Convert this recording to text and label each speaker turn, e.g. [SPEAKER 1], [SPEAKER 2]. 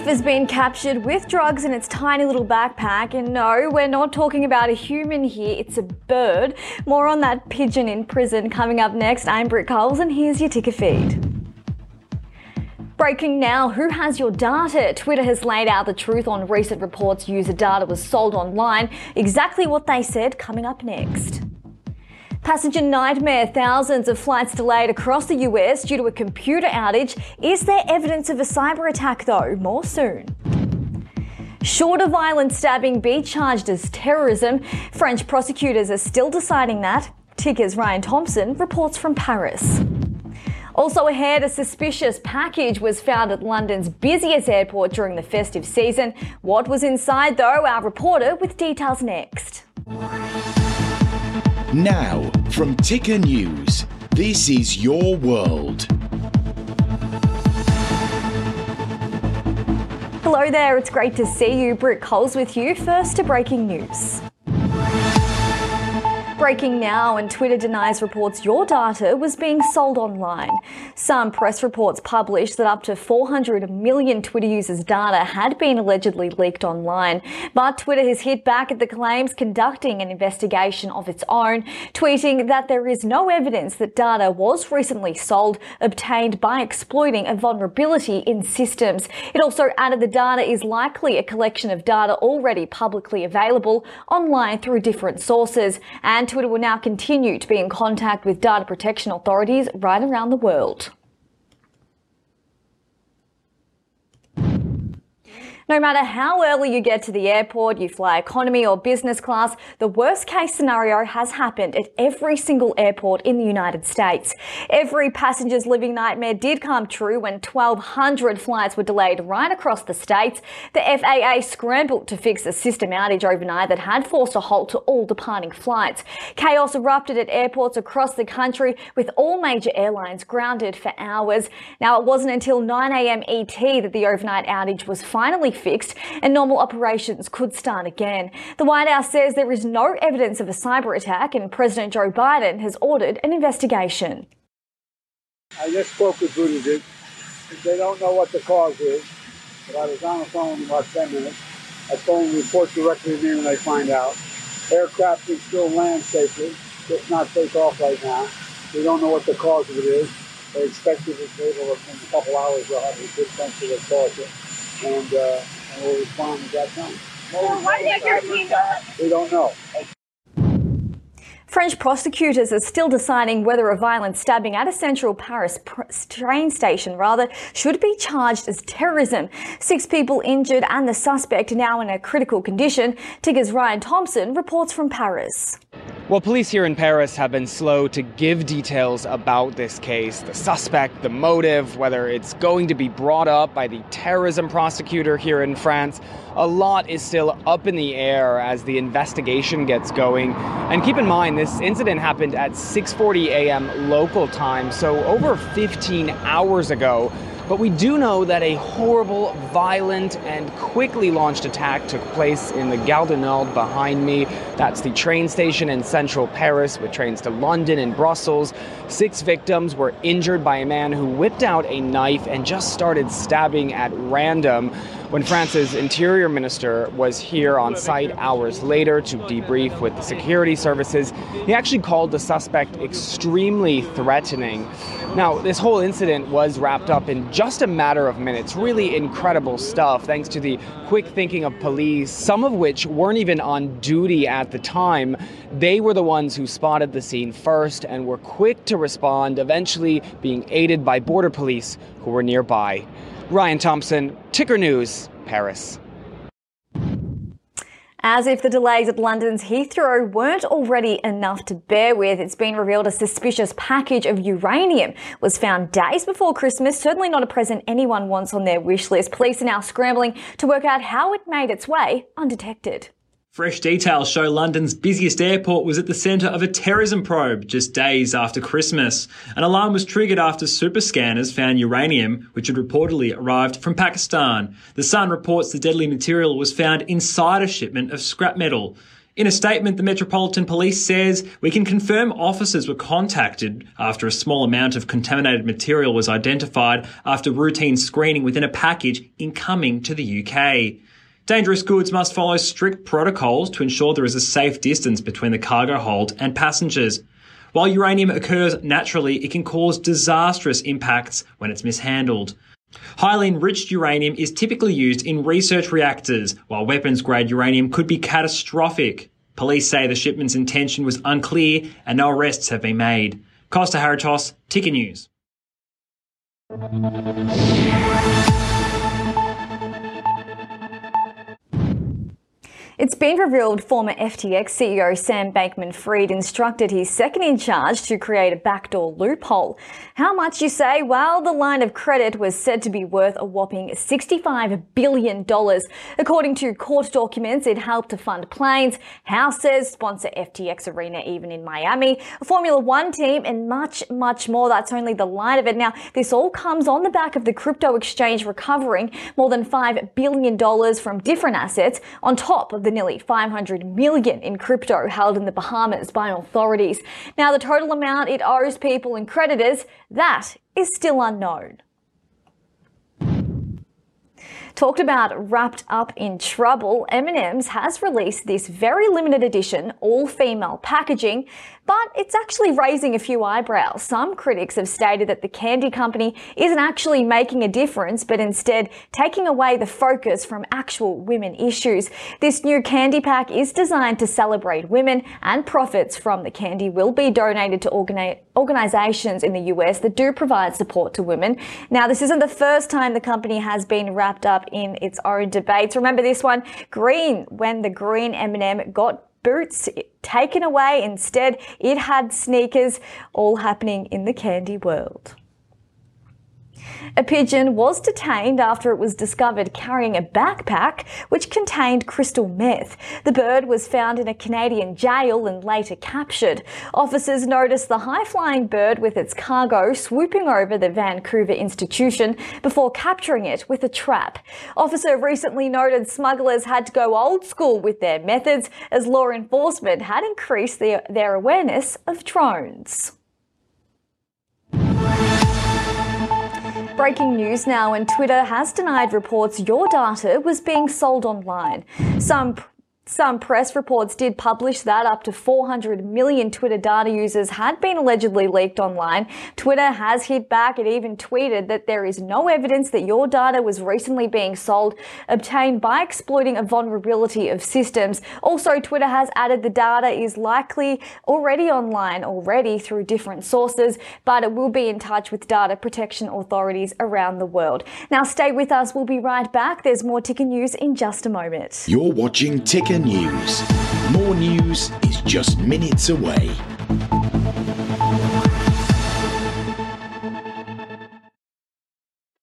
[SPEAKER 1] thief has been captured with drugs in its tiny little backpack. And no, we're not talking about a human here, it's a bird. More on that pigeon in prison coming up next. I'm Britt Coles, and here's your ticker feed. Breaking now, who has your data? Twitter has laid out the truth on recent reports user data was sold online. Exactly what they said coming up next. Passenger nightmare, thousands of flights delayed across the US due to a computer outage. Is there evidence of a cyber attack though? More soon. Should a violent stabbing be charged as terrorism? French prosecutors are still deciding that. Ticker's Ryan Thompson reports from Paris. Also ahead, a suspicious package was found at London's busiest airport during the festive season. What was inside, though? Our reporter with details next.
[SPEAKER 2] Now, from Ticker News, this is your world.
[SPEAKER 1] Hello there, it's great to see you. Britt Coles with you. First to breaking news. Breaking now, and Twitter denies reports your data was being sold online. Some press reports published that up to 400 million Twitter users' data had been allegedly leaked online. But Twitter has hit back at the claims, conducting an investigation of its own, tweeting that there is no evidence that data was recently sold, obtained by exploiting a vulnerability in systems. It also added the data is likely a collection of data already publicly available online through different sources. And Twitter will now continue to be in contact with data protection authorities right around the world. No matter how early you get to the airport, you fly economy or business class, the worst case scenario has happened at every single airport in the United States. Every passenger's living nightmare did come true when 1,200 flights were delayed right across the states. The FAA scrambled to fix a system outage overnight that had forced a halt to all departing flights. Chaos erupted at airports across the country with all major airlines grounded for hours. Now, it wasn't until 9am ET that the overnight outage was finally fixed and normal operations could start again. The White House says there is no evidence of a cyber attack and President Joe Biden has ordered an investigation.
[SPEAKER 3] I just spoke with Buttigieg. They don't know what the cause is, but I was on the phone about 10 minutes. I to report directly to me when they find out. Aircraft can still land safely, just not take off right now. We don't know what the cause of it is. They expect to be able in a couple hours they'll have a good sense of the cause and, uh, and we'll respond at that time. We don't know.
[SPEAKER 1] French prosecutors are still deciding whether a violent stabbing at a central Paris train station rather should be charged as terrorism. Six people injured and the suspect now in a critical condition. Ticker's Ryan Thompson reports from Paris.
[SPEAKER 4] Well, police here in Paris have been slow to give details about this case the suspect, the motive, whether it's going to be brought up by the terrorism prosecutor here in France. A lot is still up in the air as the investigation gets going. And keep in mind, this incident happened at 6:40 a.m. local time, so over 15 hours ago. But we do know that a horrible, violent, and quickly launched attack took place in the Gare du Nord behind me. That's the train station in central Paris with trains to London and Brussels. Six victims were injured by a man who whipped out a knife and just started stabbing at random when France's interior minister was here on site hours later to debrief with the security services, he actually called the suspect extremely threatening. Now, this whole incident was wrapped up in just a matter of minutes. Really incredible stuff, thanks to the quick thinking of police, some of which weren't even on duty at the time. They were the ones who spotted the scene first and were quick to respond, eventually being aided by border police who were nearby. Ryan Thompson, Ticker News, Paris.
[SPEAKER 1] As if the delays at London's Heathrow weren't already enough to bear with, it's been revealed a suspicious package of uranium was found days before Christmas. Certainly not a present anyone wants on their wish list. Police are now scrambling to work out how it made its way undetected.
[SPEAKER 5] Fresh details show London's busiest airport was at the centre of a terrorism probe just days after Christmas. An alarm was triggered after super scanners found uranium, which had reportedly arrived from Pakistan. The Sun reports the deadly material was found inside a shipment of scrap metal. In a statement, the Metropolitan Police says we can confirm officers were contacted after a small amount of contaminated material was identified after routine screening within a package incoming to the UK. Dangerous goods must follow strict protocols to ensure there is a safe distance between the cargo hold and passengers. While uranium occurs naturally, it can cause disastrous impacts when it's mishandled. Highly enriched uranium is typically used in research reactors, while weapons grade uranium could be catastrophic. Police say the shipment's intention was unclear and no arrests have been made. Costa Haritos, Ticker News.
[SPEAKER 1] It's been revealed former FTX CEO Sam Bankman Fried instructed his second in charge to create a backdoor loophole. How much you say? Well, the line of credit was said to be worth a whopping $65 billion. According to court documents, it helped to fund planes, houses, sponsor FTX Arena even in Miami, a Formula One team, and much, much more. That's only the line of it. Now, this all comes on the back of the crypto exchange recovering more than $5 billion from different assets on top of the the nearly 500 million in crypto held in the Bahamas by authorities. Now, the total amount it owes people and creditors, that is still unknown. Talked about wrapped up in trouble, M&M's has released this very limited edition all-female packaging but it's actually raising a few eyebrows. Some critics have stated that the candy company isn't actually making a difference, but instead taking away the focus from actual women issues. This new candy pack is designed to celebrate women, and profits from the candy will be donated to organi- organizations in the US that do provide support to women. Now, this isn't the first time the company has been wrapped up in its own debates. Remember this one, green, when the green M&M got boots taken away. Instead, it had sneakers, all happening in the candy world. A pigeon was detained after it was discovered carrying a backpack which contained crystal meth. The bird was found in a Canadian jail and later captured. Officers noticed the high flying bird with its cargo swooping over the Vancouver institution before capturing it with a trap. Officer recently noted smugglers had to go old school with their methods as law enforcement had increased their, their awareness of drones. Breaking news now, and Twitter has denied reports your data was being sold online. Some some press reports did publish that up to 400 million Twitter data users had been allegedly leaked online. Twitter has hit back. It even tweeted that there is no evidence that your data was recently being sold, obtained by exploiting a vulnerability of systems. Also, Twitter has added the data is likely already online already through different sources, but it will be in touch with data protection authorities around the world. Now, stay with us. We'll be right back. There's more Ticker News in just a moment.
[SPEAKER 2] You're watching Ticker News. More news is just minutes away.